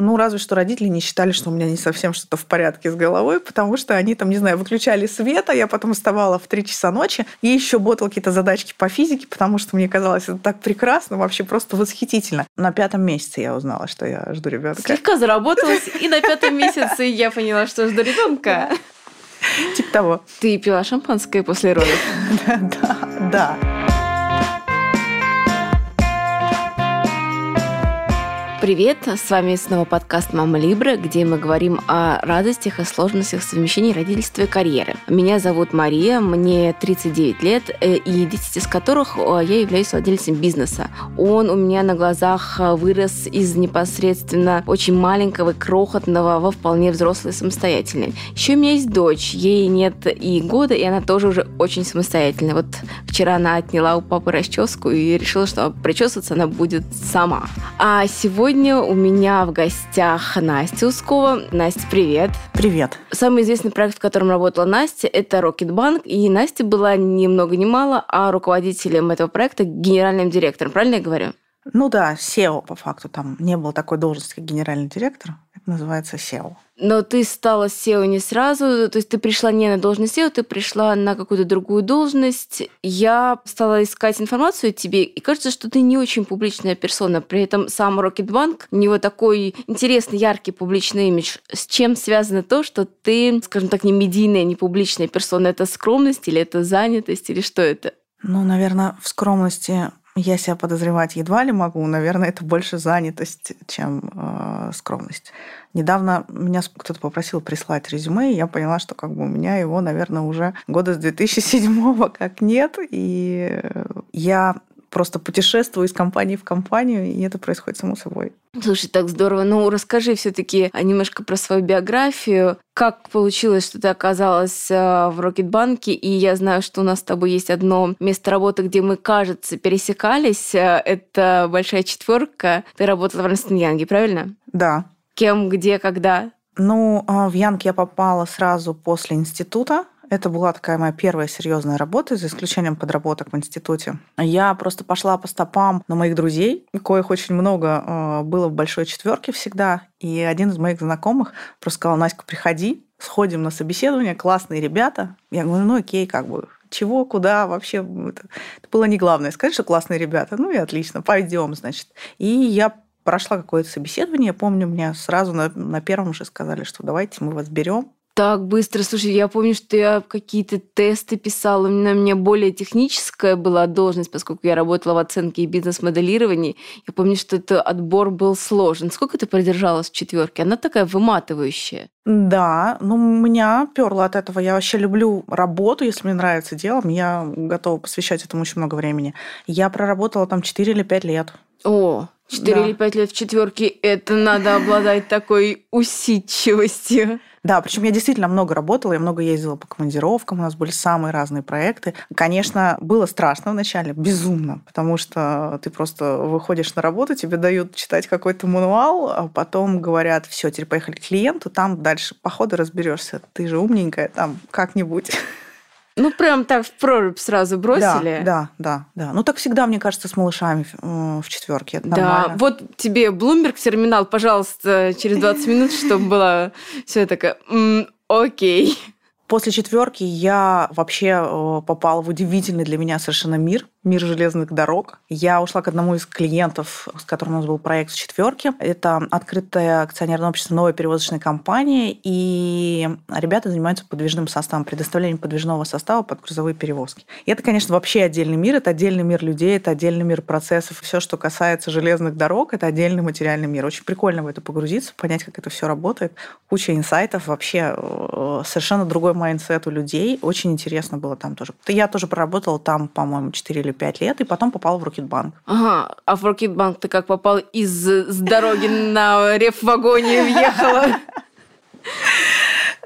Ну, разве что родители не считали, что у меня не совсем что-то в порядке с головой, потому что они там, не знаю, выключали свет, а я потом вставала в 3 часа ночи и еще ботала какие-то задачки по физике, потому что мне казалось это так прекрасно, вообще просто восхитительно. На пятом месяце я узнала, что я жду ребенка. Слегка заработалась, и на пятом месяце я поняла, что жду ребенка. Типа того. Ты пила шампанское после родов? Да, да. Привет, с вами снова подкаст «Мама Либра», где мы говорим о радостях и сложностях совмещения родительства и карьеры. Меня зовут Мария, мне 39 лет, э, и 10 из которых э, я являюсь владельцем бизнеса. Он у меня на глазах э, вырос из непосредственно очень маленького, крохотного во вполне взрослый самостоятельный. Еще у меня есть дочь, ей нет и года, и она тоже уже очень самостоятельная. Вот вчера она отняла у папы расческу и решила, что причесываться она будет сама. А сегодня Сегодня у меня в гостях Настя Ускова. Настя, привет. Привет. Самый известный проект, в котором работала Настя, это Rocketbank. И Настя была ни много ни мало, а руководителем этого проекта, генеральным директором. Правильно я говорю? Ну да, SEO по факту. Там не было такой должности, как генеральный директор. Это называется SEO. Но ты стала SEO не сразу, то есть ты пришла не на должность SEO, ты пришла на какую-то другую должность. Я стала искать информацию о тебе, и кажется, что ты не очень публичная персона. При этом сам Rocketbank, у него такой интересный, яркий публичный имидж. С чем связано то, что ты, скажем так, не медийная, не публичная персона? Это скромность или это занятость, или что это? Ну, наверное, в скромности я себя подозревать едва ли могу. Наверное, это больше занятость, чем э, скромность. Недавно меня кто-то попросил прислать резюме, и я поняла, что как бы у меня его, наверное, уже года с 2007 как нет. И я просто путешествую из компании в компанию, и это происходит само собой. Слушай, так здорово. Ну, расскажи все-таки немножко про свою биографию. Как получилось, что ты оказалась э, в Рокетбанке? И я знаю, что у нас с тобой есть одно место работы, где мы, кажется, пересекались. Э, это большая четверка. Ты работала в Ernst Янге, правильно? Да. Кем, где, когда? Ну, а в Янг я попала сразу после института. Это была такая моя первая серьезная работа, за исключением подработок в институте. Я просто пошла по стопам на моих друзей, коих очень много э, было в большой четверке всегда. И один из моих знакомых просто сказал, Наська, приходи, сходим на собеседование, классные ребята. Я говорю, ну окей, как бы, чего, куда вообще. Это, это было не главное. Сказать, что классные ребята. Ну и отлично, пойдем, значит. И я прошла какое-то собеседование. Я помню, мне сразу на, на первом же сказали, что давайте мы вас берем так быстро. Слушай, я помню, что я какие-то тесты писала. У меня более техническая была должность, поскольку я работала в оценке и бизнес-моделировании. Я помню, что это отбор был сложен. Сколько ты продержалась в четверке? Она такая выматывающая. Да, ну меня перло от этого. Я вообще люблю работу, если мне нравится дело, я готова посвящать этому очень много времени. Я проработала там 4 или 5 лет. О, 4 да. или 5 лет в четверке, это надо обладать такой усидчивостью. Да, причем я действительно много работала, я много ездила по командировкам, у нас были самые разные проекты. Конечно, было страшно вначале, безумно, потому что ты просто выходишь на работу, тебе дают читать какой-то мануал, а потом говорят, все, теперь поехали к клиенту, там дальше по ходу разберешься. Ты же умненькая, там как-нибудь. Ну, прям так в прорубь сразу бросили. Да, да, да, да. Ну, так всегда, мне кажется, с малышами в четверке. да, нормально. вот тебе Bloomberg терминал, пожалуйста, через 20 минут, чтобы было все такое, окей. После четверки я вообще э, попала в удивительный для меня совершенно мир мир железных дорог. Я ушла к одному из клиентов, с которым у нас был проект в четверке. Это открытое акционерное общество новой перевозочной компании, и ребята занимаются подвижным составом, предоставлением подвижного состава под грузовые перевозки. И это, конечно, вообще отдельный мир, это отдельный мир людей, это отдельный мир процессов. Все, что касается железных дорог, это отдельный материальный мир. Очень прикольно в это погрузиться, понять, как это все работает. Куча инсайтов, вообще э, совершенно другой mindset у людей. Очень интересно было там тоже. Я тоже проработала там, по-моему, 4 или 5 лет, и потом попал в Рокетбанк. Ага, а в Рокетбанк ты как попал из с дороги на реф-вагоне въехала?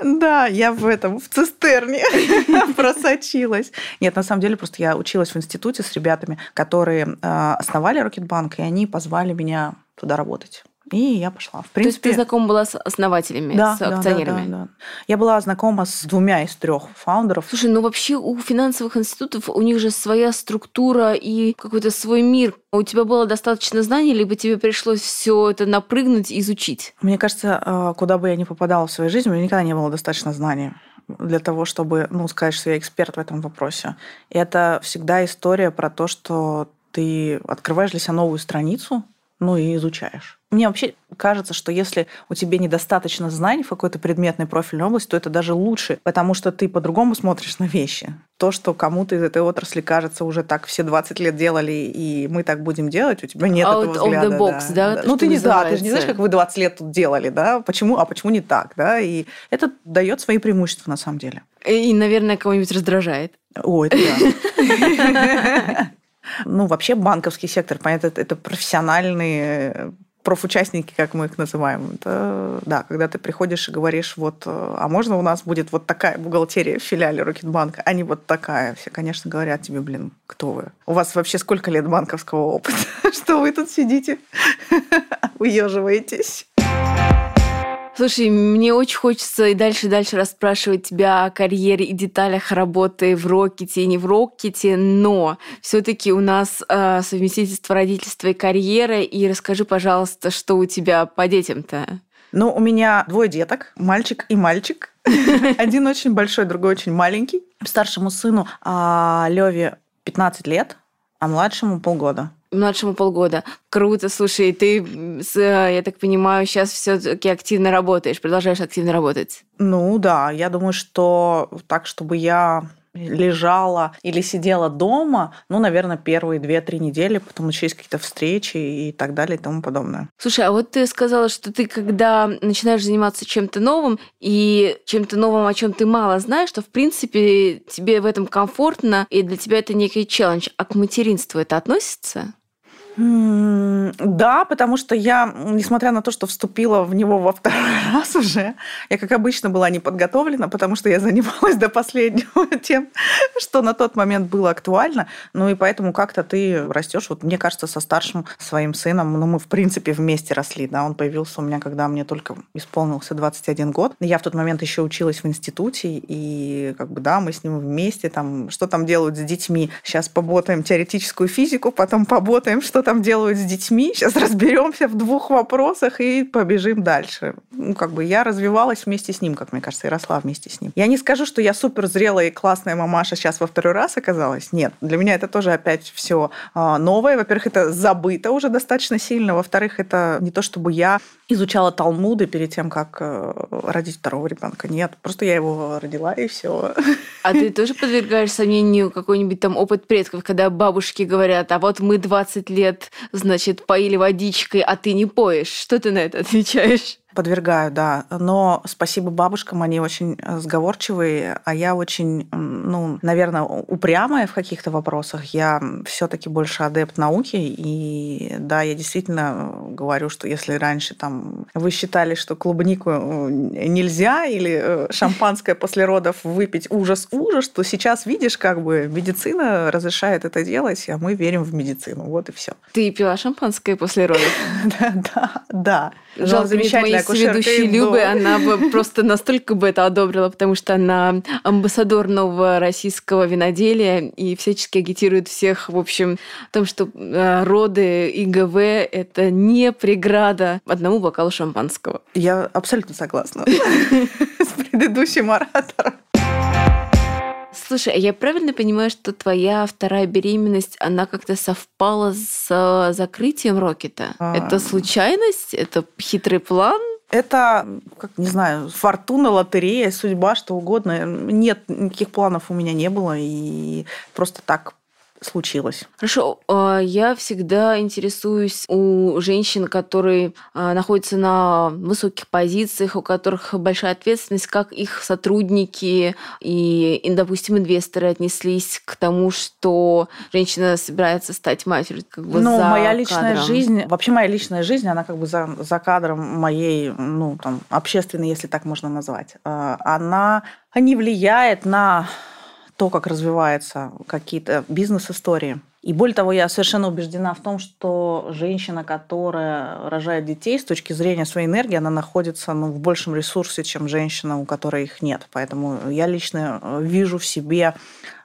Да, я в этом, в цистерне просочилась. Нет, на самом деле, просто я училась в институте с ребятами, которые э, основали Рокетбанк, и они позвали меня туда работать. И я пошла. В принципе, То есть ты знакома была с основателями, да, с да, акционерами? Да, да, да. Я была знакома с двумя из трех фаундеров. Слушай, ну вообще у финансовых институтов у них же своя структура и какой-то свой мир. У тебя было достаточно знаний, либо тебе пришлось все это напрыгнуть и изучить? Мне кажется, э, куда бы я ни попадала в своей жизни, у меня никогда не было достаточно знаний для того, чтобы ну, сказать, что я эксперт в этом вопросе. И это всегда история про то, что ты открываешь для себя новую страницу, ну и изучаешь. Мне вообще кажется, что если у тебя недостаточно знаний в какой-то предметной профильной области, то это даже лучше, потому что ты по-другому смотришь на вещи. То, что кому-то из этой отрасли кажется уже так все 20 лет делали, и мы так будем делать, у тебя нет Out этого of взгляда. the box, да? да? Ну ты не да, ты же не знаешь, как вы 20 лет тут делали, да? Почему, а почему не так, да? И это дает свои преимущества на самом деле. И, наверное, кого-нибудь раздражает. О, это да. Ну, вообще банковский сектор, понятно, это профессиональные профучастники, как мы их называем. Это, да, когда ты приходишь и говоришь, вот, а можно у нас будет вот такая бухгалтерия в филиале Рокетбанка, а не вот такая. Все, конечно, говорят тебе, блин, кто вы? У вас вообще сколько лет банковского опыта? Что вы тут сидите? Уеживаетесь? Слушай, мне очень хочется и дальше и дальше расспрашивать тебя о карьере и деталях работы в Рокете и не в Рокете, но все-таки у нас э, совместительство родительства и карьеры. И расскажи, пожалуйста, что у тебя по детям-то? Ну, у меня двое деток, мальчик и мальчик. Один очень большой, другой очень маленький. Старшему сыну а, Леве 15 лет, а младшему полгода младшему полгода. Круто, слушай, ты, я так понимаю, сейчас все-таки активно работаешь, продолжаешь активно работать. Ну да, я думаю, что так, чтобы я лежала или сидела дома, ну, наверное, первые две-три недели, потом еще есть какие-то встречи и так далее и тому подобное. Слушай, а вот ты сказала, что ты, когда начинаешь заниматься чем-то новым и чем-то новым, о чем ты мало знаешь, что, в принципе, тебе в этом комфортно, и для тебя это некий челлендж. А к материнству это относится? Да, потому что я, несмотря на то, что вступила в него во второй раз уже, я, как обычно, была не подготовлена, потому что я занималась до последнего тем, что на тот момент было актуально. Ну и поэтому как-то ты растешь. Вот мне кажется, со старшим своим сыном, ну мы, в принципе, вместе росли. Да? Он появился у меня, когда мне только исполнился 21 год. Я в тот момент еще училась в институте, и как бы, да, мы с ним вместе, там, что там делают с детьми. Сейчас поботаем теоретическую физику, потом поботаем, что там делают с детьми. Сейчас разберемся в двух вопросах и побежим дальше. Ну, как бы я развивалась вместе с ним, как мне кажется, и росла вместе с ним. Я не скажу, что я супер зрелая и классная мамаша сейчас во второй раз оказалась. Нет, для меня это тоже опять все а, новое. Во-первых, это забыто уже достаточно сильно. Во-вторых, это не то, чтобы я изучала Талмуды перед тем, как э, родить второго ребенка. Нет, просто я его родила и все. А ты тоже подвергаешь сомнению какой-нибудь там опыт предков, когда бабушки говорят, а вот мы 20 лет, значит, поили водичкой, а ты не поешь. Что ты на это отвечаешь? Подвергаю, да. Но спасибо бабушкам, они очень э, сговорчивые, а я очень, ну, наверное, упрямая в каких-то вопросах. Я все-таки больше адепт науки, и да, я действительно э, говорю, что если раньше там вы считали, что клубнику э, нельзя или шампанское после родов выпить ужас-ужас, то сейчас видишь, как бы медицина разрешает это делать, а мы верим в медицину. Вот и все. Ты пила шампанское после родов? Да, да, да. Жалко, нет моей соведущей Любы, она бы просто настолько бы это одобрила, потому что она амбассадор нового российского виноделия и всячески агитирует всех, в общем, о том, что э, роды ИГВ – это не преграда одному бокалу шампанского. Я абсолютно согласна с предыдущим оратором. Слушай, а я правильно понимаю, что твоя вторая беременность, она как-то совпала с э, закрытием Рокета? А... Это случайность? Это хитрый план? Это, как не знаю, фортуна, лотерея, судьба, что угодно. Нет, никаких планов у меня не было, и просто так случилось? Хорошо. А, я всегда интересуюсь у женщин, которые а, находятся на высоких позициях, у которых большая ответственность, как их сотрудники и, допустим, инвесторы отнеслись к тому, что женщина собирается стать матерью. Как бы ну, за моя личная кадром. жизнь, вообще моя личная жизнь, она как бы за, за кадром моей, ну, там, общественной, если так можно назвать. А, она не влияет на то, как развиваются какие-то бизнес-истории. И более того, я совершенно убеждена в том, что женщина, которая рожает детей, с точки зрения своей энергии, она находится ну, в большем ресурсе, чем женщина, у которой их нет. Поэтому я лично э, вижу в себе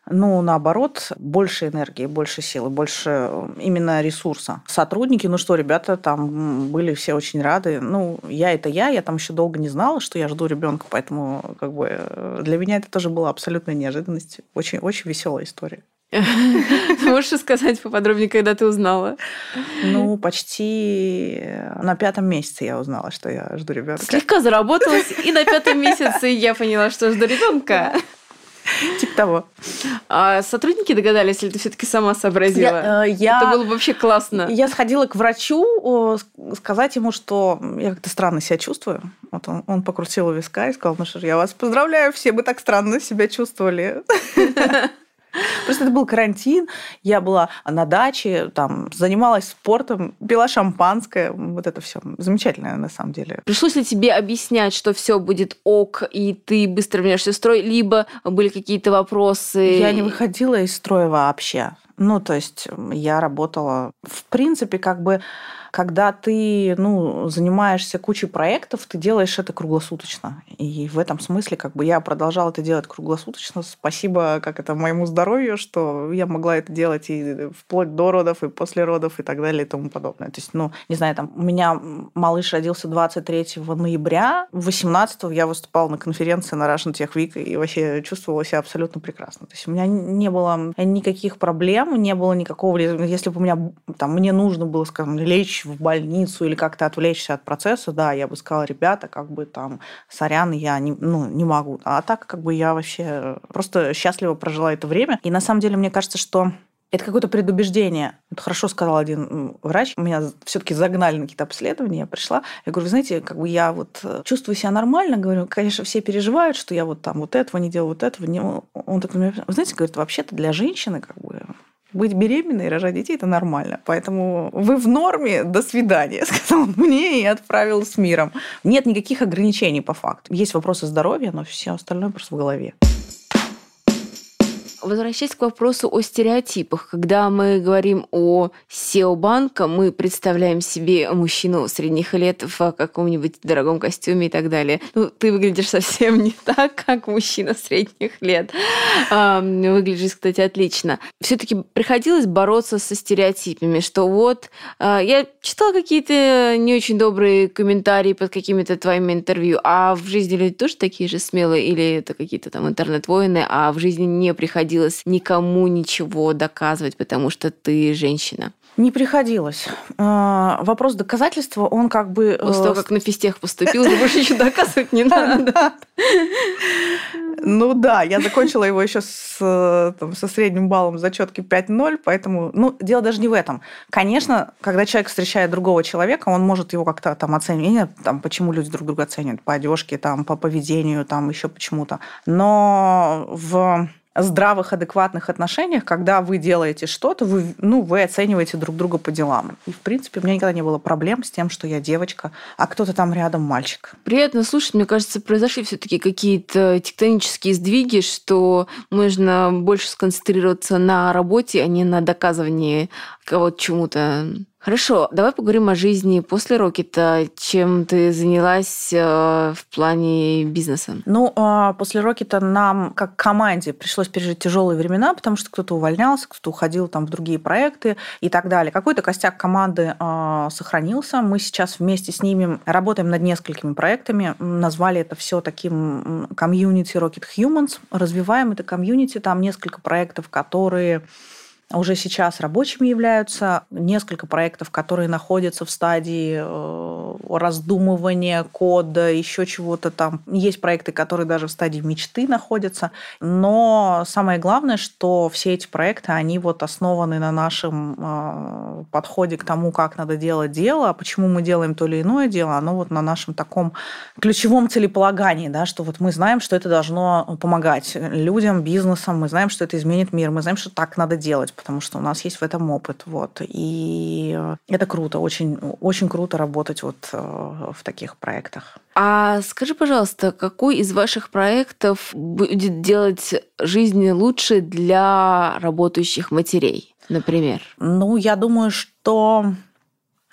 ну, наоборот, больше энергии, больше силы, больше э, именно ресурса. Сотрудники, ну что, ребята там были все очень рады. Ну, я это я, я там еще долго не знала, что я жду ребенка, поэтому как бы э, для меня это тоже была абсолютная неожиданность. Очень, очень веселая история. Можешь сказать поподробнее, когда ты узнала? Ну, почти на пятом месяце я узнала, что я жду ребенка. Слегка заработалась, и на пятом месяце я поняла, что жду ребенка. Типа того. А сотрудники догадались, или ты все-таки сама сообразила? Я, э, я, Это было бы вообще классно. Я сходила к врачу сказать ему, что я как-то странно себя чувствую. Вот он, он покрутил у виска и сказал, ну что ж, я вас поздравляю, все бы так странно себя чувствовали. Просто это был карантин, я была на даче, там, занималась спортом, пила шампанское, вот это все замечательно на самом деле. Пришлось ли тебе объяснять, что все будет ок, и ты быстро вернешься в строй, либо были какие-то вопросы? Я не выходила из строя вообще. Ну, то есть я работала, в принципе, как бы когда ты ну, занимаешься кучей проектов, ты делаешь это круглосуточно. И в этом смысле как бы я продолжала это делать круглосуточно. Спасибо как это моему здоровью, что я могла это делать и вплоть до родов, и после родов, и так далее, и тому подобное. То есть, ну, не знаю, там, у меня малыш родился 23 ноября, 18 я выступала на конференции на Russian Tech Week и вообще чувствовала себя абсолютно прекрасно. То есть у меня не было никаких проблем, не было никакого... Если бы у меня там, мне нужно было, скажем, лечь в больницу или как-то отвлечься от процесса, да, я бы сказала, ребята, как бы там, сорян, я не, ну, не могу. А так как бы я вообще просто счастливо прожила это время. И на самом деле мне кажется, что это какое-то предубеждение. Это хорошо сказал один врач. Меня все-таки загнали на какие-то обследования. Я пришла. Я говорю, вы знаете, как бы я вот э, чувствую себя нормально. Говорю, конечно, все переживают, что я вот там вот этого не делаю, вот этого не... Он такой, вы знаете, говорит, вообще-то для женщины как бы быть беременной и рожать детей – это нормально. Поэтому вы в норме, до свидания, сказал он мне и отправил с миром. Нет никаких ограничений по факту. Есть вопросы здоровья, но все остальное просто в голове. Возвращаясь к вопросу о стереотипах, когда мы говорим о SEO банка, мы представляем себе мужчину средних лет в каком-нибудь дорогом костюме и так далее. Ну, ты выглядишь совсем не так, как мужчина средних лет. Выглядишь, кстати, отлично. Все-таки приходилось бороться со стереотипами, что вот а, я читала какие-то не очень добрые комментарии под какими-то твоими интервью, а в жизни люди тоже такие же смелые, или это какие-то там интернет-воины, а в жизни не приходилось приходилось никому ничего доказывать, потому что ты женщина? Не приходилось. А, вопрос доказательства, он как бы... После того, э, как на физтех поступил, больше ничего доказывать не надо. Ну да, я закончила его еще с, там, со средним баллом зачетки 5-0, поэтому, ну, дело даже не в этом. Конечно, когда человек встречает другого человека, он может его как-то там оценить, там, почему люди друг друга оценивают, по одежке, там, по поведению, там, еще почему-то. Но в здравых, адекватных отношениях, когда вы делаете что-то, вы, ну, вы оцениваете друг друга по делам. И, в принципе, у меня никогда не было проблем с тем, что я девочка, а кто-то там рядом мальчик. Приятно слушать. Мне кажется, произошли все таки какие-то тектонические сдвиги, что можно больше сконцентрироваться на работе, а не на доказывании кого-то чему-то. Хорошо, давай поговорим о жизни после Рокета. Чем ты занялась э, в плане бизнеса? Ну, э, после Рокета нам, как команде, пришлось пережить тяжелые времена, потому что кто-то увольнялся, кто-то уходил там в другие проекты и так далее. Какой-то костяк команды э, сохранился. Мы сейчас вместе с ними работаем над несколькими проектами. Назвали это все таким комьюнити Rocket Humans. Развиваем это комьюнити. Там несколько проектов, которые уже сейчас рабочими являются. Несколько проектов, которые находятся в стадии э, раздумывания кода, еще чего-то там. Есть проекты, которые даже в стадии мечты находятся. Но самое главное, что все эти проекты, они вот основаны на нашем э, подходе к тому, как надо делать дело, а почему мы делаем то или иное дело, оно вот на нашем таком ключевом целеполагании, да, что вот мы знаем, что это должно помогать людям, бизнесам, мы знаем, что это изменит мир, мы знаем, что так надо делать потому что у нас есть в этом опыт. Вот. И это круто, очень, очень круто работать вот э, в таких проектах. А скажи, пожалуйста, какой из ваших проектов будет делать жизнь лучше для работающих матерей, например? Ну, я думаю, что,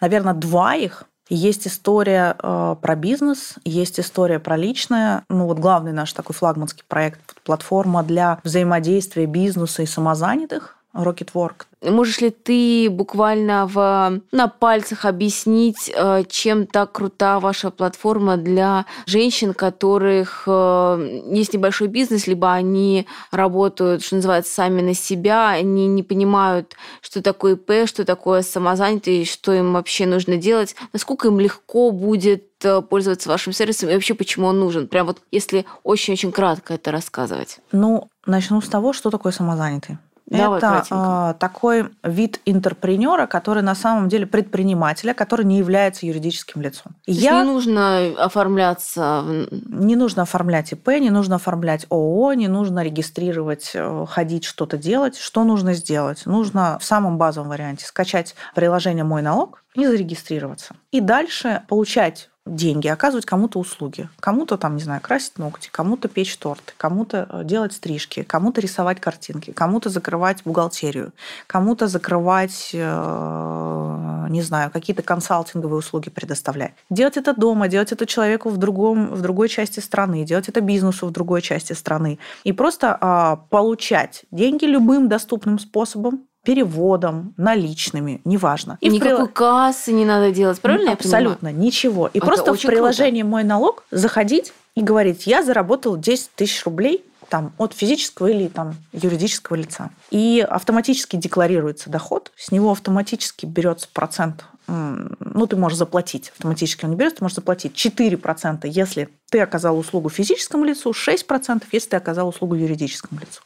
наверное, два их. Есть история э, про бизнес, есть история про личное. Ну вот главный наш такой флагманский проект – платформа для взаимодействия бизнеса и самозанятых. Rocketwork. Можешь ли ты буквально в, на пальцах объяснить, э, чем так крута ваша платформа для женщин, которых э, есть небольшой бизнес, либо они работают, что называется, сами на себя, они не понимают, что такое ИП, что такое самозанятый, что им вообще нужно делать, насколько им легко будет э, пользоваться вашим сервисом и вообще почему он нужен? Прям вот если очень-очень кратко это рассказывать. Ну, начну с того, что такое самозанятый. Давай, это кратенько. такой вид интерпренера, который на самом деле предпринимателя, который не является юридическим лицом. То Я... не нужно оформляться. Не нужно оформлять ИП, не нужно оформлять ООО, не нужно регистрировать, э, ходить, что-то делать. Что нужно сделать? Нужно в самом базовом варианте скачать приложение «Мой налог», и зарегистрироваться. И дальше получать деньги, оказывать кому-то услуги. Кому-то там, не знаю, красить ногти, кому-то печь торты, кому-то э, делать стрижки, кому-то рисовать картинки, кому-то закрывать бухгалтерию, кому-то закрывать, э, не знаю, какие-то консалтинговые услуги предоставлять. Делать это дома, делать это человеку в, другом, в другой части страны, делать это бизнесу в другой части страны. И просто а, получать деньги любым доступным способом, переводом, наличными, неважно. И Никакой прил... кассы не надо делать, правильно Абсолютно, ничего. И Это просто в приложении круто. «Мой налог» заходить и говорить, я заработал 10 тысяч рублей там, от физического или там, юридического лица. И автоматически декларируется доход, с него автоматически берется процент ну, ты можешь заплатить, автоматически он не берет, ты можешь заплатить 4%, если ты оказал услугу физическому лицу, 6%, если ты оказал услугу юридическому лицу.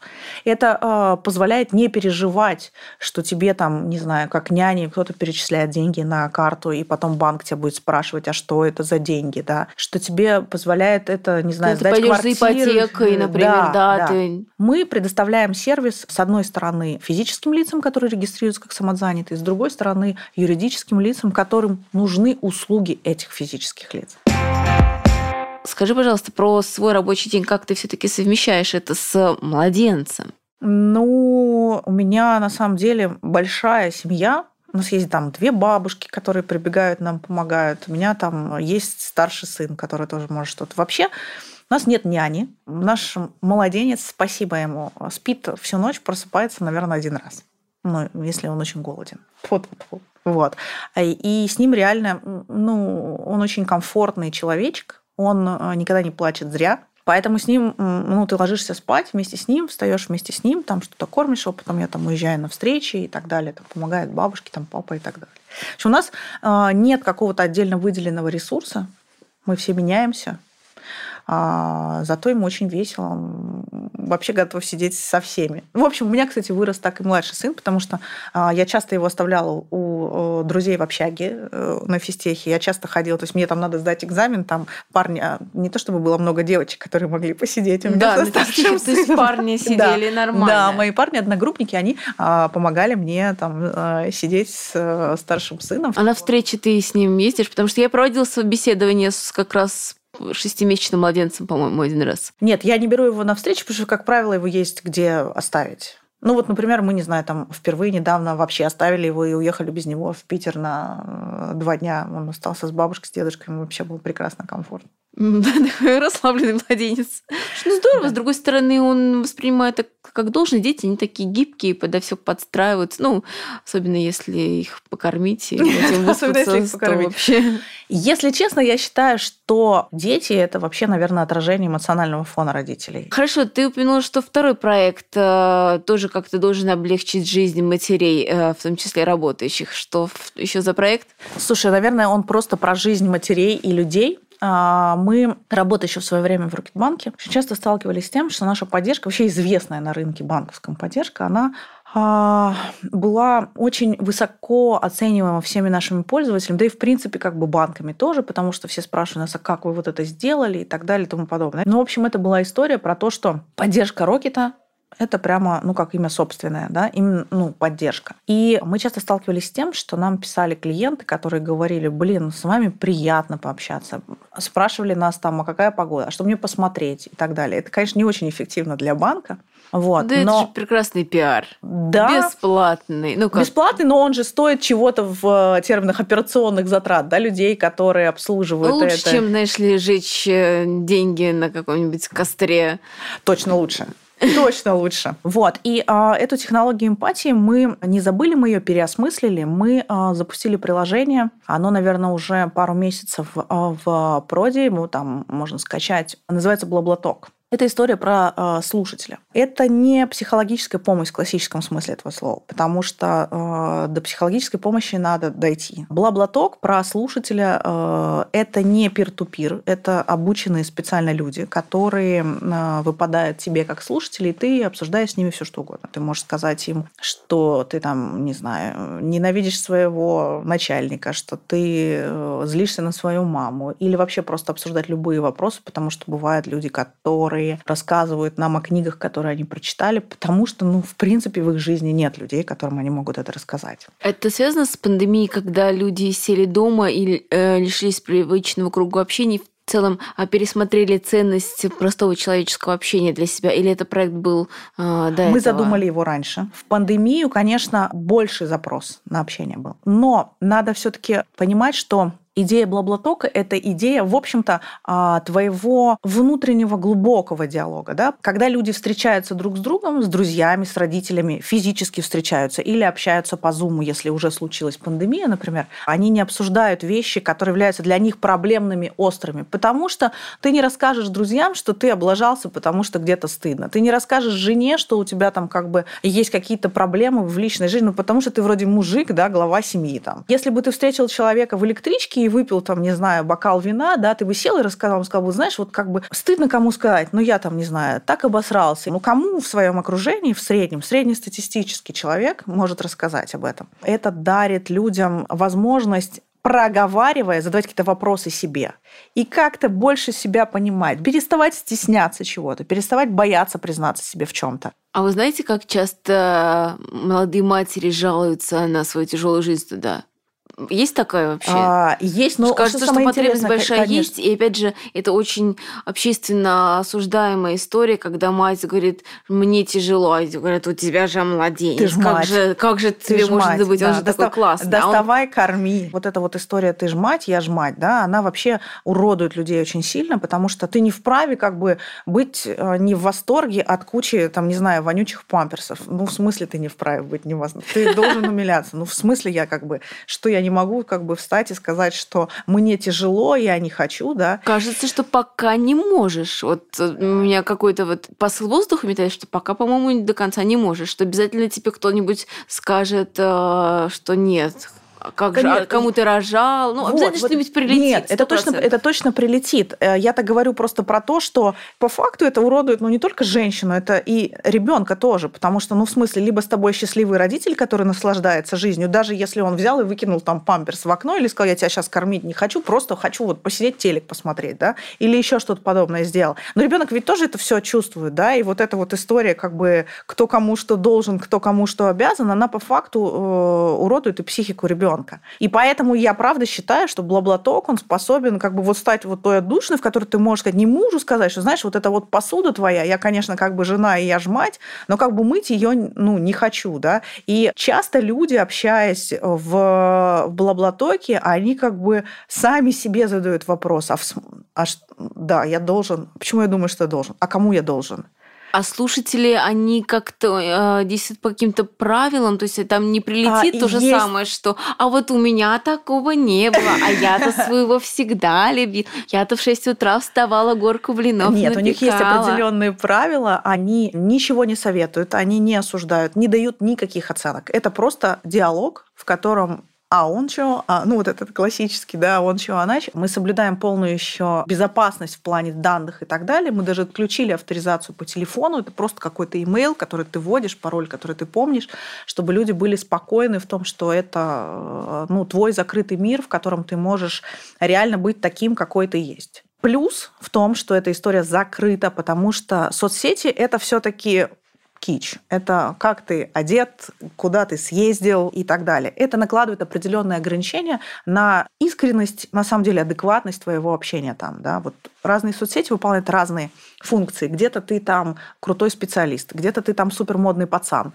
Это э, позволяет не переживать, что тебе там, не знаю, как няне, кто-то перечисляет деньги на карту, и потом банк тебя будет спрашивать, а что это за деньги, да, что тебе позволяет это, не знаю, ты сдать квартиру. за ипотекой, например, да, да, да. Ты... Мы предоставляем сервис, с одной стороны, физическим лицам, которые регистрируются как самозанятые, с другой стороны, юридическим лицам, которым нужны услуги этих физических лиц. Скажи, пожалуйста, про свой рабочий день, как ты все-таки совмещаешь это с младенцем? Ну, у меня на самом деле большая семья. У нас есть там две бабушки, которые прибегают нам, помогают. У меня там есть старший сын, который тоже может что-то. Вообще, у нас нет няни. Наш младенец, спасибо ему, спит всю ночь, просыпается, наверное, один раз. Ну, если он очень голоден. Вот, вот, вот. И с ним реально, ну, он очень комфортный человечек, он э, никогда не плачет зря, Поэтому с ним, ну, ты ложишься спать вместе с ним, встаешь вместе с ним, там что-то кормишь его, потом я там уезжаю на встречи и так далее, там помогает бабушке, там папа и так далее. у нас э, нет какого-то отдельно выделенного ресурса, мы все меняемся, а, зато ему очень весело. Он вообще готов сидеть со всеми. В общем, у меня, кстати, вырос так и младший сын, потому что а, я часто его оставляла у друзей в общаге э, на физтехе. Я часто ходила, то есть мне там надо сдать экзамен, там парни, а, не то чтобы было много девочек, которые могли посидеть. У меня да, ну, то есть парни сидели да, нормально. Да, мои парни, одногруппники, они помогали мне там сидеть с э, старшим сыном. А на встрече ты с ним ездишь? Потому что я проводила собеседование как раз шестимесячным младенцем, по-моему, один раз. Нет, я не беру его на встречу, потому что, как правило, его есть где оставить. Ну вот, например, мы, не знаю, там впервые недавно вообще оставили его и уехали без него в Питер на э, два дня. Он остался с бабушкой, с дедушкой, ему вообще было прекрасно комфортно. Такой расслабленный младенец. Ну, здорово. Да. С другой стороны, он воспринимает это как должны. Дети, они такие гибкие, подо все подстраиваются. Ну, особенно если их покормить. Особенно если их покормить. Вообще. Если честно, я считаю, что дети – это вообще, наверное, отражение эмоционального фона родителей. Хорошо, ты упомянула, что второй проект э, тоже как-то должен облегчить жизнь матерей, э, в том числе работающих. Что еще за проект? Слушай, наверное, он просто про жизнь матерей и людей, мы, работая еще в свое время в Рокетбанке, очень часто сталкивались с тем, что наша поддержка, вообще известная на рынке банковская поддержка, она а, была очень высоко оцениваема всеми нашими пользователями, да и в принципе как бы банками тоже, потому что все спрашивают нас, а как вы вот это сделали и так далее и тому подобное. Ну, в общем, это была история про то, что поддержка Рокета это прямо, ну, как имя собственное, да, именно, ну, поддержка. И мы часто сталкивались с тем, что нам писали клиенты, которые говорили, блин, с вами приятно пообщаться. Спрашивали нас там, а какая погода, а что мне посмотреть и так далее. Это, конечно, не очень эффективно для банка, вот, да но... это же прекрасный пиар. Да. Бесплатный. Ну, как? Бесплатный, но он же стоит чего-то в э, терминах операционных затрат, да, людей, которые обслуживают Лучше, это. чем, знаешь ли, жечь э, деньги на каком-нибудь костре. Точно лучше. Точно лучше. Вот. И а, эту технологию эмпатии мы не забыли, мы ее переосмыслили. Мы а, запустили приложение. Оно, наверное, уже пару месяцев а, в проде. Его там можно скачать. Называется Блаблаток. Это история про э, слушателя. Это не психологическая помощь в классическом смысле этого слова, потому что э, до психологической помощи надо дойти. Блаблаток про слушателя э, это не пир-ту-пир, это обученные специально люди, которые э, выпадают тебе как слушатели, и ты обсуждаешь с ними все что угодно. Ты можешь сказать им, что ты там, не знаю, ненавидишь своего начальника, что ты э, злишься на свою маму, или вообще просто обсуждать любые вопросы, потому что бывают люди, которые которые рассказывают нам о книгах, которые они прочитали, потому что, ну, в принципе, в их жизни нет людей, которым они могут это рассказать. Это связано с пандемией, когда люди сели дома и э, лишились привычного круга общения, в целом а пересмотрели ценность простого человеческого общения для себя? Или это проект был э, до Мы этого? задумали его раньше. В пандемию, конечно, больший запрос на общение был. Но надо все-таки понимать, что идея Блаблатока – это идея, в общем-то, а, твоего внутреннего глубокого диалога. Да? Когда люди встречаются друг с другом, с друзьями, с родителями, физически встречаются или общаются по Зуму, если уже случилась пандемия, например, они не обсуждают вещи, которые являются для них проблемными, острыми, потому что ты не расскажешь друзьям, что ты облажался, потому что где-то стыдно. Ты не расскажешь жене, что у тебя там как бы есть какие-то проблемы в личной жизни, ну, потому что ты вроде мужик, да, глава семьи там. Если бы ты встретил человека в электричке выпил там, не знаю, бокал вина, да, ты бы сел и рассказал, сказал бы, знаешь, вот как бы стыдно кому сказать, ну я там, не знаю, так обосрался. Ну кому в своем окружении, в среднем, среднестатистический человек может рассказать об этом? Это дарит людям возможность проговаривая, задавать какие-то вопросы себе. И как-то больше себя понимать. Переставать стесняться чего-то, переставать бояться признаться себе в чем-то. А вы знаете, как часто молодые матери жалуются на свою тяжелую жизнь туда? Есть такая вообще? А, есть, но кажется, что, что потребность большая конечно. есть. И опять же, это очень общественно осуждаемая история, когда мать говорит, мне тяжело, а говорят, у тебя же младенец. Ты ж как мать. же, как же ты тебе может мать, быть? Да. Он же Достав... такой классный. Доставай, а он... корми. Вот эта вот история «ты ж мать, я ж мать», да, она вообще уродует людей очень сильно, потому что ты не вправе как бы быть э, не в восторге от кучи, там, не знаю, вонючих памперсов. Ну, в смысле ты не вправе быть не в восторге? Ты должен умиляться. Ну, в смысле я как бы, что я не могу как бы встать и сказать, что мне тяжело, я не хочу, да. Кажется, что пока не можешь. Вот э, у меня какой-то вот посыл воздуха метает, что пока, по-моему, до конца не можешь, что обязательно тебе кто-нибудь скажет, э, что нет, как Конечно. же, кому ты рожал? Ну, вот, обязательно вот. что-нибудь прилетит. Нет, это точно, это точно прилетит. Э, я так говорю просто про то, что по факту это уродует, ну, не только женщину, это и ребенка тоже. Потому что, ну, в смысле, либо с тобой счастливый родитель, который наслаждается жизнью, даже если он взял и выкинул там памперс в окно или сказал, я тебя сейчас кормить не хочу, просто хочу вот посидеть телек посмотреть, да, или еще что-то подобное сделал. Но ребенок ведь тоже это все чувствует, да, и вот эта вот история, как бы, кто кому что должен, кто кому что обязан, она по факту э, уродует и психику ребенка ребенка. И поэтому я правда считаю, что блаблаток, он способен как бы вот стать вот той отдушиной, в которой ты можешь сказать, не мужу сказать, что, знаешь, вот эта вот посуда твоя, я, конечно, как бы жена, и я ж мать, но как бы мыть ее, ну, не хочу, да. И часто люди, общаясь в, в блаблатоке, они как бы сами себе задают вопрос, а, в, а да, я должен, почему я думаю, что я должен, а кому я должен? А слушатели, они как-то э, действуют по каким-то правилам, то есть там не прилетит а, то же есть... самое, что «а вот у меня такого не было, а я-то своего всегда любил, я-то в 6 утра вставала горку блинов Нет, напекала. у них есть определенные правила, они ничего не советуют, они не осуждают, не дают никаких оценок. Это просто диалог, в котором а он что, а, ну вот этот классический, да, он что, она что. Мы соблюдаем полную еще безопасность в плане данных и так далее. Мы даже отключили авторизацию по телефону. Это просто какой-то имейл, который ты вводишь, пароль, который ты помнишь, чтобы люди были спокойны в том, что это э, ну, твой закрытый мир, в котором ты можешь реально быть таким, какой ты есть. Плюс в том, что эта история закрыта, потому что соцсети это все-таки кич. Это как ты одет, куда ты съездил и так далее. Это накладывает определенные ограничения на искренность, на самом деле адекватность твоего общения там. Да? Вот разные соцсети выполняют разные функции. Где-то ты там крутой специалист, где-то ты там супермодный пацан.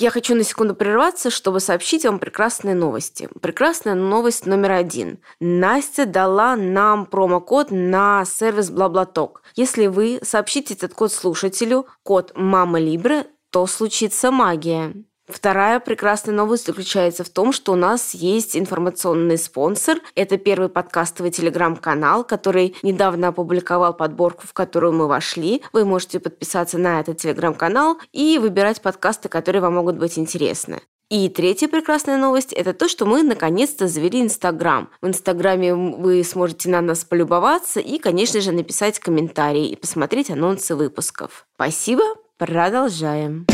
Я хочу на секунду прерваться, чтобы сообщить вам прекрасные новости. Прекрасная новость номер один. Настя дала нам промокод на сервис Блаблаток. Если вы сообщите этот код слушателю, код «Мама Либры», то случится магия. Вторая прекрасная новость заключается в том, что у нас есть информационный спонсор. Это первый подкастовый телеграм-канал, который недавно опубликовал подборку, в которую мы вошли. Вы можете подписаться на этот телеграм-канал и выбирать подкасты, которые вам могут быть интересны. И третья прекрасная новость – это то, что мы наконец-то завели Инстаграм. В Инстаграме вы сможете на нас полюбоваться и, конечно же, написать комментарии и посмотреть анонсы выпусков. Спасибо, продолжаем.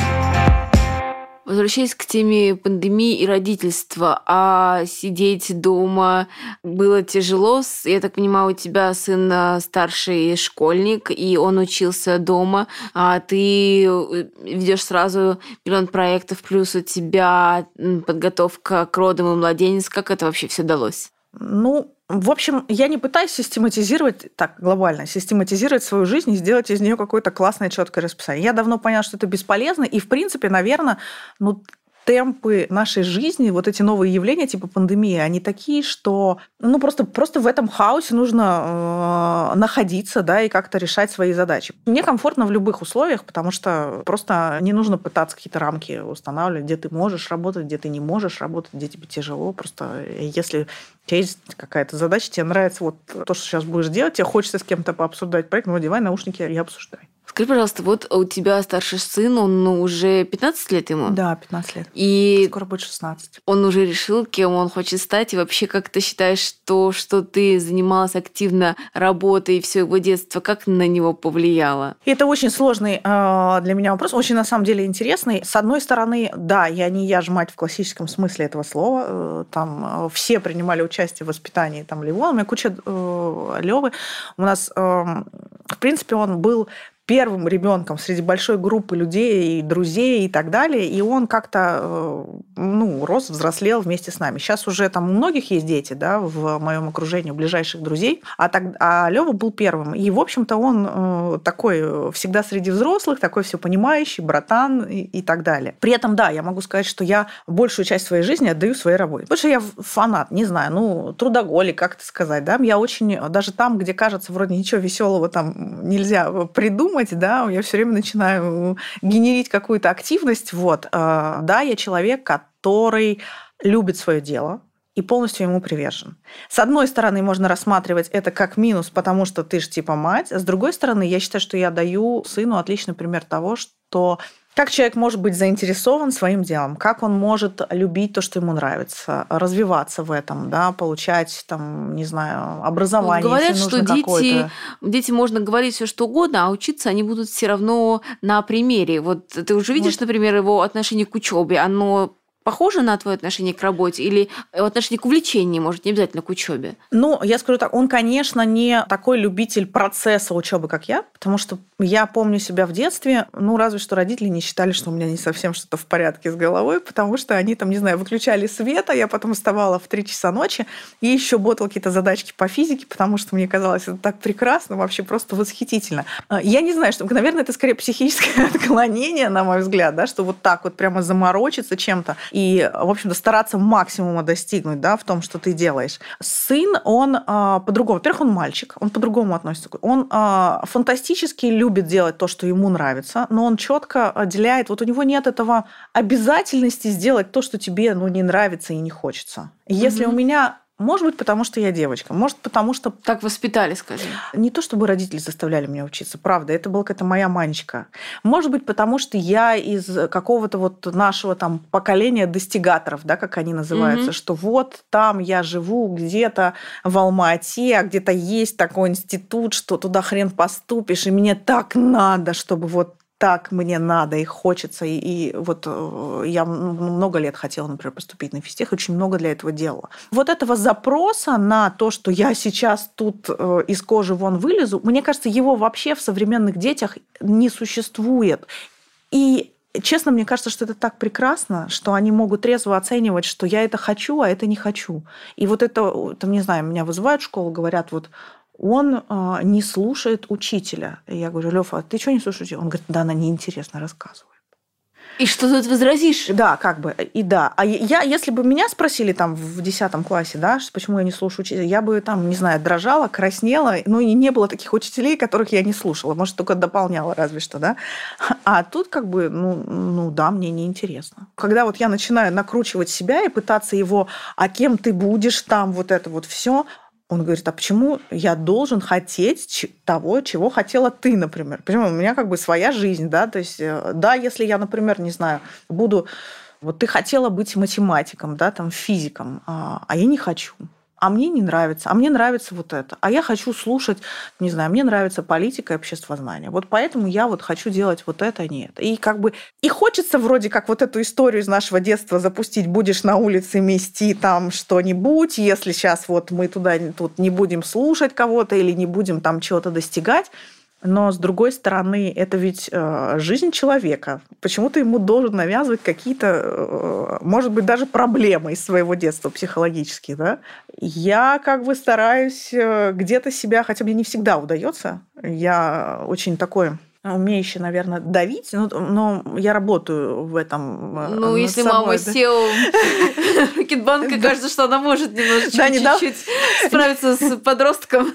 Возвращаясь к теме пандемии и родительства, а сидеть дома было тяжело. Я так понимаю, у тебя сын а, старший школьник, и он учился дома, а ты э, ведешь сразу миллион проектов, плюс у тебя подготовка к родам и младенец. Как это вообще все далось? Ну, в общем, я не пытаюсь систематизировать, так, глобально, систематизировать свою жизнь и сделать из нее какое-то классное, четкое расписание. Я давно поняла, что это бесполезно, и, в принципе, наверное, ну, темпы нашей жизни, вот эти новые явления типа пандемии, они такие, что ну просто, просто в этом хаосе нужно э, находиться, да, и как-то решать свои задачи. Мне комфортно в любых условиях, потому что просто не нужно пытаться какие-то рамки устанавливать, где ты можешь работать, где ты не можешь работать, где тебе тяжело. Просто если у тебя есть какая-то задача, тебе нравится вот то, что сейчас будешь делать, тебе хочется с кем-то пообсуждать проект, ну, одевай наушники и обсуждай. Скажи, пожалуйста, вот у тебя старший сын, он ну, уже 15 лет ему? Да, 15 лет. И скоро будет 16. Он уже решил, кем он хочет стать, и вообще как ты считаешь, что, что ты занималась активно работой все его детство, как на него повлияло? Это очень сложный э, для меня вопрос, очень на самом деле интересный. С одной стороны, да, я не я ж мать в классическом смысле этого слова, э, там э, все принимали участие в воспитании там Левона, у меня куча э, Левы, у нас, э, в принципе, он был первым ребенком среди большой группы людей и друзей и так далее, и он как-то э, ну, рос, взрослел вместе с нами. Сейчас уже там у многих есть дети, да, в моем окружении, у ближайших друзей, а, так, а Лева был первым. И, в общем-то, он э, такой всегда среди взрослых, такой все понимающий, братан и, и так далее. При этом, да, я могу сказать, что я большую часть своей жизни отдаю своей работе. Потому что я фанат, не знаю, ну, трудоголик, как это сказать, да, я очень, даже там, где кажется, вроде ничего веселого там нельзя придумать, думать, да, я все время начинаю генерить какую-то активность. Вот, а, да, я человек, который любит свое дело, и полностью ему привержен. С одной стороны, можно рассматривать это как минус, потому что ты же типа мать, с другой стороны, я считаю, что я даю сыну отличный пример того, что как человек может быть заинтересован своим делом? Как он может любить то, что ему нравится, развиваться в этом, да, получать там, не знаю, образование? Вот говорят, что дети, дети можно говорить все что угодно, а учиться они будут все равно на примере. Вот ты уже видишь, вот. например, его отношение к учебе, оно похоже на твое отношение к работе или отношение к увлечению, может, не обязательно к учебе? Ну, я скажу так, он, конечно, не такой любитель процесса учебы, как я, потому что я помню себя в детстве, ну, разве что родители не считали, что у меня не совсем что-то в порядке с головой, потому что они там, не знаю, выключали свет, а я потом вставала в 3 часа ночи и еще ботала какие-то задачки по физике, потому что мне казалось это так прекрасно, вообще просто восхитительно. А, я не знаю, что, наверное, это скорее психическое отклонение, на мой взгляд, да, что вот так вот прямо заморочиться чем-то и, в общем-то, стараться максимума достигнуть да, в том, что ты делаешь. Сын, он а, по-другому. Во-первых, он мальчик, он по-другому относится. Он а, фантастически любит делать то, что ему нравится, но он четко отделяет, вот у него нет этого обязательности сделать то, что тебе ну, не нравится и не хочется. Если mm-hmm. у меня может быть, потому что я девочка. Может, потому что... Так воспитали, скажи. Не то, чтобы родители заставляли меня учиться, правда. Это была какая-то моя манечка. Может быть, потому что я из какого-то вот нашего там поколения достигаторов, да, как они называются, mm что вот там я живу где-то в Алма-Ате, а где-то есть такой институт, что туда хрен поступишь, и мне так надо, чтобы вот так мне надо и хочется. И, и вот э, я много лет хотела, например, поступить на физтех, очень много для этого делала. Вот этого запроса на то, что я сейчас тут э, из кожи вон вылезу, мне кажется, его вообще в современных детях не существует. И честно, мне кажется, что это так прекрасно, что они могут трезво оценивать, что я это хочу, а это не хочу. И вот это, там, не знаю, меня вызывают в школу, говорят, вот он э, не слушает учителя. И я говорю, Лёва, а ты что не слушаешь учителя? Он говорит, да, она неинтересно рассказывает. И что тут возразишь? Да, как бы, и да. А я, если бы меня спросили там в 10 классе, да, почему я не слушаю учителя, я бы там, не знаю, дрожала, краснела, ну и не было таких учителей, которых я не слушала, может, только дополняла разве что, да. А тут как бы, ну, ну да, мне неинтересно. Когда вот я начинаю накручивать себя и пытаться его, а кем ты будешь там, вот это вот все, он говорит, а почему я должен хотеть того, чего хотела ты, например? Почему? У меня как бы своя жизнь, да, то есть, э, да, если я, например, не знаю, буду... Вот ты хотела быть математиком, да, там, физиком, а, а я не хочу а мне не нравится, а мне нравится вот это, а я хочу слушать, не знаю, мне нравится политика и обществознание. Вот поэтому я вот хочу делать вот это, нет. И как бы и хочется вроде как вот эту историю из нашего детства запустить, будешь на улице мести там что-нибудь, если сейчас вот мы туда тут не будем слушать кого-то или не будем там чего-то достигать, но с другой стороны, это ведь э, жизнь человека. Почему ты ему должен навязывать какие-то, э, может быть, даже проблемы из своего детства психологические, да? Я как бы стараюсь э, где-то себя, хотя мне не всегда удается. Я очень такой умеющий, наверное, давить, но, но я работаю в этом. Ну, если собой, мама да. SEO Рокетбанка, кажется, что она может немножечко чуть-чуть справиться с подростком.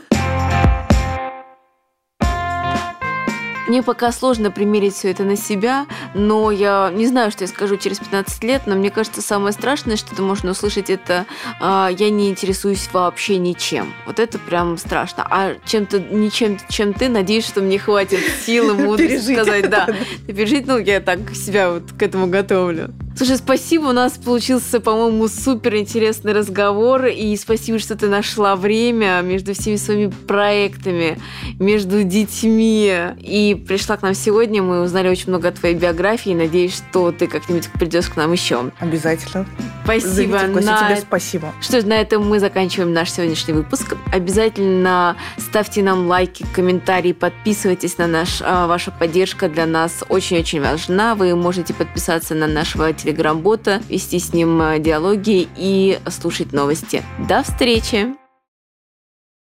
Мне пока сложно примерить все это на себя, но я не знаю, что я скажу через 15 лет, но мне кажется, самое страшное, что ты можно услышать, это э, «я не интересуюсь вообще ничем». Вот это прям страшно. А чем-то, ничем, чем ты, надеюсь, что мне хватит силы, мудрости сказать, да, пережить, ну, я так себя вот к этому готовлю. Слушай, спасибо, у нас получился, по-моему, супер интересный разговор, и спасибо, что ты нашла время между всеми своими проектами, между детьми, и пришла к нам сегодня. Мы узнали очень много о твоей биографии, надеюсь, что ты как-нибудь придешь к нам еще. Обязательно. Спасибо. Зовите, на... тебе спасибо. Что ж, на этом мы заканчиваем наш сегодняшний выпуск. Обязательно ставьте нам лайки, комментарии, подписывайтесь на наш, а, ваша поддержка для нас очень-очень важна. Вы можете подписаться на нашего телеграм-бота, вести с ним э, диалоги и слушать новости. До встречи!